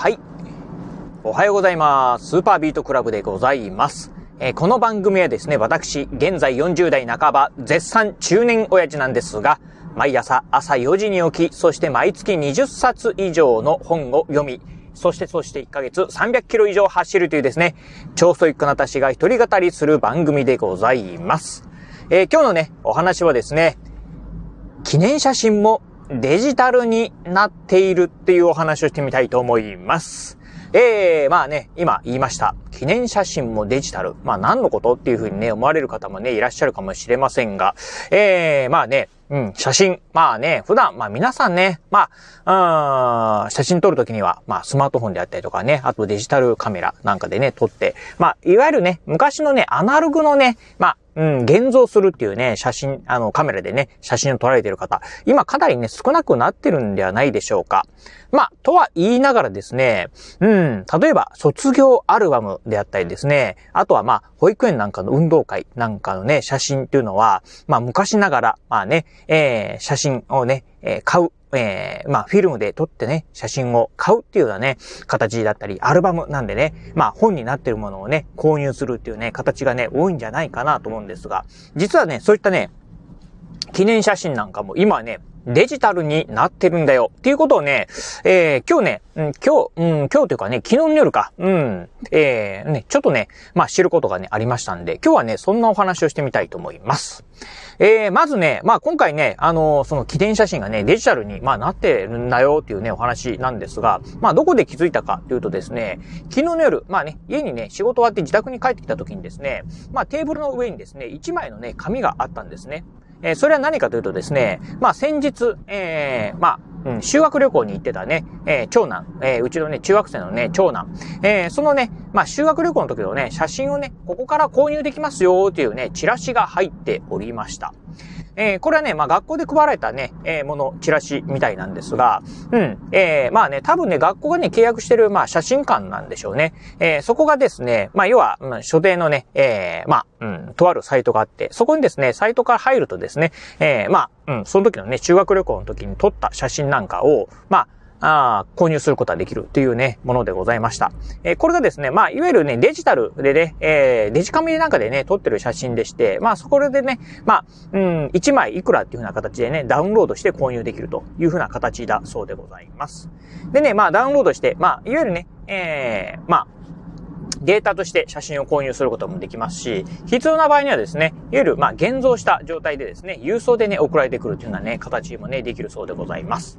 はい。おはようございます。スーパービートクラブでございます。えー、この番組はですね、私、現在40代半ば、絶賛中年親父なんですが、毎朝朝4時に起き、そして毎月20冊以上の本を読み、そしてそして1ヶ月300キロ以上走るというですね、超ストイックな私が一人語りする番組でございます。えー、今日のね、お話はですね、記念写真もデジタルになっているっていうお話をしてみたいと思います。ええー、まあね、今言いました。記念写真もデジタル。まあ何のことっていうふうにね、思われる方もね、いらっしゃるかもしれませんが、ええー、まあね、うん、写真。まあね、普段、まあ皆さんね、まあ、うん、写真撮るときには、まあスマートフォンであったりとかね、あとデジタルカメラなんかでね、撮って、まあ、いわゆるね、昔のね、アナログのね、まあ、うん、現像するっていうね、写真、あの、カメラでね、写真を撮られてる方、今かなりね、少なくなってるんではないでしょうか。まあ、とは言いながらですね、うん、例えば、卒業アルバムであったりですね、あとはまあ、保育園なんかの運動会なんかのね、写真っていうのは、まあ、昔ながら、まあね、えー、写真をね、えー、買うえー、まあ、フィルムで撮ってね、写真を買うっていうようなね、形だったり、アルバムなんでね、まあ、本になってるものをね、購入するっていうね、形がね、多いんじゃないかなと思うんですが、実はね、そういったね、記念写真なんかも今ね、デジタルになってるんだよ。っていうことをね、えー、今日ね、うん、今日、うん、今日というかね、昨日の夜か、うん、えー、ね、ちょっとね、まあ知ることがね、ありましたんで、今日はね、そんなお話をしてみたいと思います。えー、まずね、まあ今回ね、あのー、その記念写真がね、デジタルに、まあなってるんだよっていうね、お話なんですが、まあどこで気づいたかというとですね、昨日の夜、まあね、家にね、仕事終わって自宅に帰ってきた時にですね、まあテーブルの上にですね、1枚のね、紙があったんですね。えー、それは何かというとですね、まあ先日、えー、まあ、うん、修学旅行に行ってたね、えー、長男、えー、うちのね、中学生のね、長男、えー、そのね、まあ、修学旅行の時のね、写真をね、ここから購入できますよっていうね、チラシが入っておりました。えー、これはね、まあ学校で配られたね、えー、もの、チラシみたいなんですが、うん、えー、まあね、多分ね、学校がね、契約してる、まあ写真館なんでしょうね。えー、そこがですね、まあ要は、うん、所定のね、えー、まあ、うん、とあるサイトがあって、そこにですね、サイトから入るとですね、えー、まあ、うん、その時のね、修学旅行の時に撮った写真なんかを、まあ、あ購入することができるというね、ものでございました。えー、これがですね、まあ、いわゆるね、デジタルでね、えー、デジカメなんかでね、撮ってる写真でして、まあ、そこでね、まあ、うん、1枚いくらっていうふうな形でね、ダウンロードして購入できるというふうな形だそうでございます。でね、まあ、ダウンロードして、まあ、いわゆるね、えー、まあ、データとして写真を購入することもできますし、必要な場合にはですね、いわゆる、まあ、現像した状態でですね、郵送でね、送られてくるというようなね、形もね、できるそうでございます。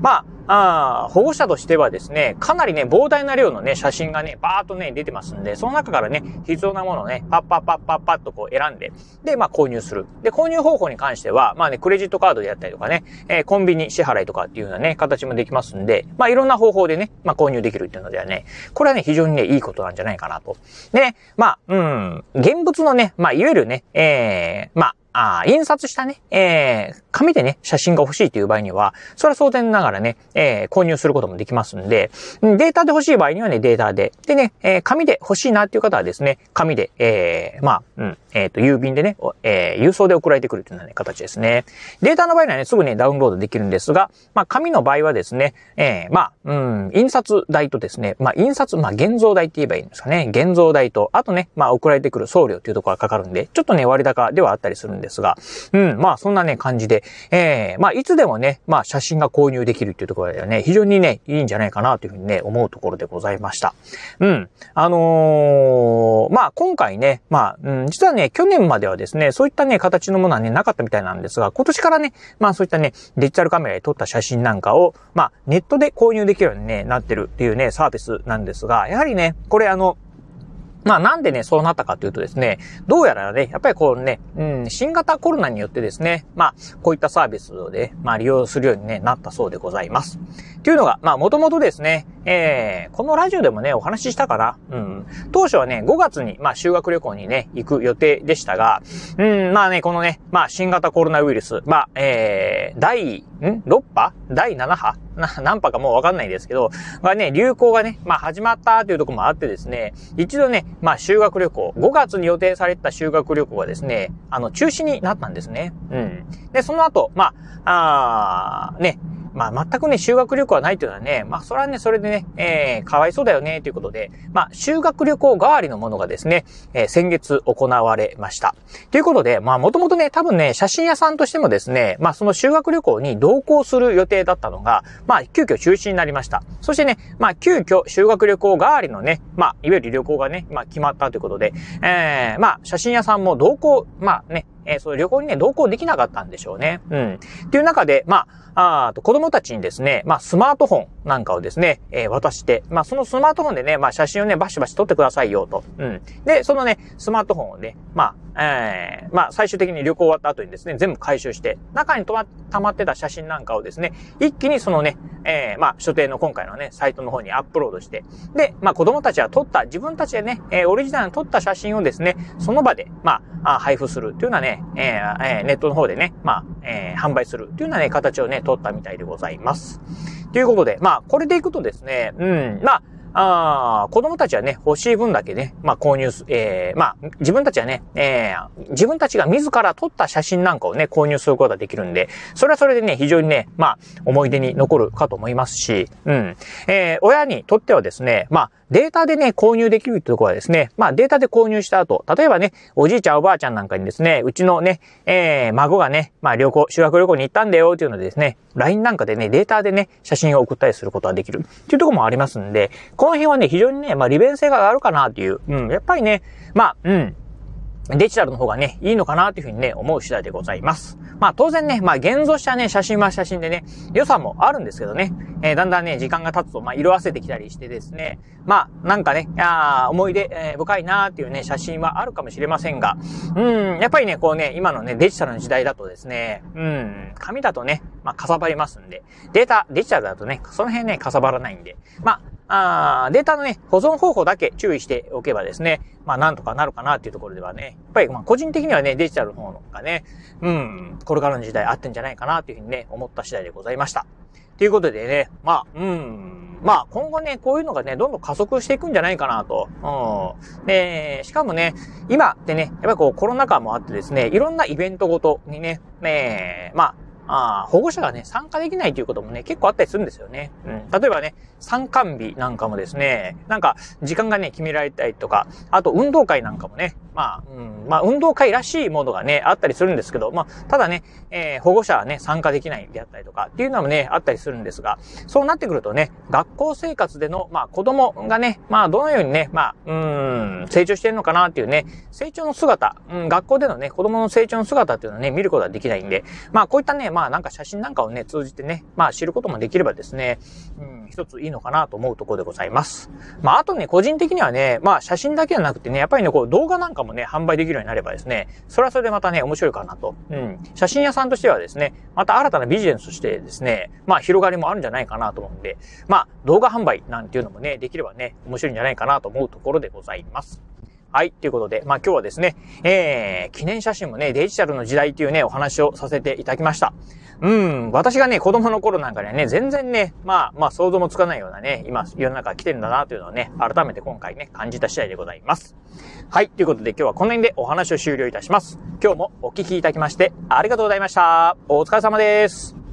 まあ、あ保護者としてはですね、かなりね、膨大な量のね、写真がね、バーっとね、出てますんで、その中からね、必要なものをね、パッパッパッパッパッとこう選んで、で、まあ、購入する。で、購入方法に関しては、まあね、クレジットカードであったりとかね、えー、コンビニ支払いとかっていうようなね、形もできますんで、まあ、いろんな方法でね、まあ、購入できるっていうのではね、これはね、非常にね、いいことなんじゃないかかなと。で、まあ、うん、現物のね、まあ、いわゆるね、ええー、まあ、あ印刷したね、えー、紙でね、写真が欲しいという場合には、それは当然ながらね、えー、購入することもできますんで、データで欲しい場合にはね、データで。でね、えー、紙で欲しいなっていう方はですね、紙で、えー、まあ、うん、えっ、と、郵便でね、えー、郵送で送られてくるというような、ね、形ですね。データの場合にはね、すぐね、ダウンロードできるんですが、まあ、紙の場合はですね、えー、まあ、うん、印刷代とですね、まあ、印刷、まあ、現像代って言えばいいんですかね。現像代と、あとね、まあ、送られてくる送料っていうところがかかるんで、ちょっとね、割高ではあったりするんですが、うん、まあ、そんなね、感じで、えー、まあ、いつでもね、まあ、写真が購入できるっていうところではね、非常にね、いいんじゃないかなというふうにね、思うところでございました。うん。あのー、まあ、今回ね、まあ、うん、実はね、去年まではですね、そういったね、形のものはね、なかったみたいなんですが、今年からね、まあ、そういったね、デジタルカメラで撮った写真なんかを、まあ、ネットで購入できるように、なってるっていうね、サービスなんですが、やはりね、これあの、まあなんでね、そうなったかというとですね、どうやらね、やっぱりこうね、うん、新型コロナによってですね、まあ、こういったサービスで、まあ利用するように、なったそうでございます。というのが、まあもともとですね、えー、このラジオでもね、お話ししたかな？うん。当初はね、5月に、まあ修学旅行にね、行く予定でしたが、うん、まあね、このね、まあ新型コロナウイルス、まあ、えー、第、ん ?6 波？第7波？な、何波かもうわかんないですけど、がね、流行がね、まあ始まったというところもあってですね、一度ね、まあ修学旅行、5月に予定された修学旅行がですね、あの、中止になったんですね。うん。で、その後、まあ、あ、ね、まあ、全くね、修学旅行はないというのはね、まあ、それはね、それでね、えー、かわいそうだよね、ということで、まあ、修学旅行代わりのものがですね、えー、先月行われました。ということで、まあ、もともとね、多分ね、写真屋さんとしてもですね、まあ、その修学旅行に同行する予定だったのが、まあ、急遽中止になりました。そしてね、まあ、急遽修学旅行代わりのね、まあ、いわゆる旅行がね、まあ、決まったということで、えー、まあ、写真屋さんも同行、まあね、えー、そういう旅行にね、同行できなかったんでしょうね。うん。っていう中で、まあ、あと子供たちにですね、まあ、スマートフォンなんかをですね、えー、渡して、まあ、そのスマートフォンでね、まあ、写真をね、バシバシ撮ってくださいよと。うん。で、そのね、スマートフォンをね、まあ、えー、まあ、最終的に旅行終わった後にですね、全部回収して、中に、溜まってた写真なんかをですね、一気にそのね、えー、まあ、所定の今回のね、サイトの方にアップロードして、で、まあ、子供たちは撮った、自分たちでね、えー、オリジナルに撮った写真をですね、その場で、まあ、配布するというのはね、えー、えネットの方でね、まあ、えー、販売するというようなね、形をね、取ったみたいでございます。ということで、まあ、これでいくとですね、うん、まあ、ああ、子供たちはね、欲しい分だけね、まあ購入す、ええー、まあ、自分たちはね、ええー、自分たちが自ら撮った写真なんかをね、購入することができるんで、それはそれでね、非常にね、まあ、思い出に残るかと思いますし、うん。えー、親にとってはですね、まあ、データでね、購入できるってところはですね、まあデータで購入した後、例えばね、おじいちゃんおばあちゃんなんかにですね、うちのね、えー、孫がね、まあ旅行、修学旅行に行ったんだよっていうのでですね、LINE なんかでね、データでね、写真を送ったりすることができる。っていうところもありますんで、この辺はね、非常にね、まあ利便性があるかなっていう、うん、やっぱりね、まあ、うん、デジタルの方がね、いいのかなというふうにね、思う次第でございます。まあ当然ね、まあ現像したね、写真は写真でね、良さもあるんですけどね、えー、だんだんね、時間が経つと、まあ色あせてきたりしてですね、まあなんかね、あ思い出、えー、深いなーっていうね、写真はあるかもしれませんが、うん、やっぱりね、こうね、今のね、デジタルの時代だとですね、うん、紙だとね、まあかさばりますんで、データ、デジタルだとね、その辺ね、かさばらないんで、まああデータのね、保存方法だけ注意しておけばですね、まあなんとかなるかなっていうところではね、やっぱりまあ個人的にはね、デジタルの方がね、うん、これからの時代あってんじゃないかなっていうふうにね、思った次第でございました。ということでね、まあ、うん、まあ今後ね、こういうのがね、どんどん加速していくんじゃないかなと。うん。で、しかもね、今ってね、やっぱりこうコロナ禍もあってですね、いろんなイベントごとにね、ねまあ、あ保護者がね、参加できないということもね、結構あったりするんですよね。うん。例えばね、参観日なんかもですね、なんか、時間がね、決められたりとか、あと運動会なんかもね、まあ、うん、まあ、運動会らしいものがね、あったりするんですけど、まあ、ただね、えー、保護者はね、参加できないであったりとか、っていうのもね、あったりするんですが、そうなってくるとね、学校生活での、まあ、子供がね、まあ、どのようにね、まあ、うん、成長してるのかなっていうね、成長の姿、うん、学校でのね、子供の成長の姿っていうのはね、見ることはできないんで、まあ、こういったね、まあ、なんか写真なんかをね、通じてね、まあ、知ることもできればですね、うん、一ついいのかなと思うところでございます。まあ、あとね、個人的にはね、まあ、写真だけじゃなくてね、やっぱりね、こう、動画なんかもね、販売できるようになればですね、それはそれでまたね、面白いかなと。うん。写真屋さんとしてはですね、また新たなビジネスとしてですね、まあ、広がりもあるんじゃないかなと思うんで、まあ、動画販売なんていうのもね、できればね、面白いんじゃないかなと思うところでございます。はい。ということで、まあ今日はですね、えー、記念写真もね、デジタルの時代っていうね、お話をさせていただきました。うん、私がね、子供の頃なんかにはね、全然ね、まあ、まあ想像もつかないようなね、今、世の中来てるんだなというのをね、改めて今回ね、感じた次第でございます。はい。ということで今日はこの辺でお話を終了いたします。今日もお聞きいただきまして、ありがとうございました。お疲れ様です。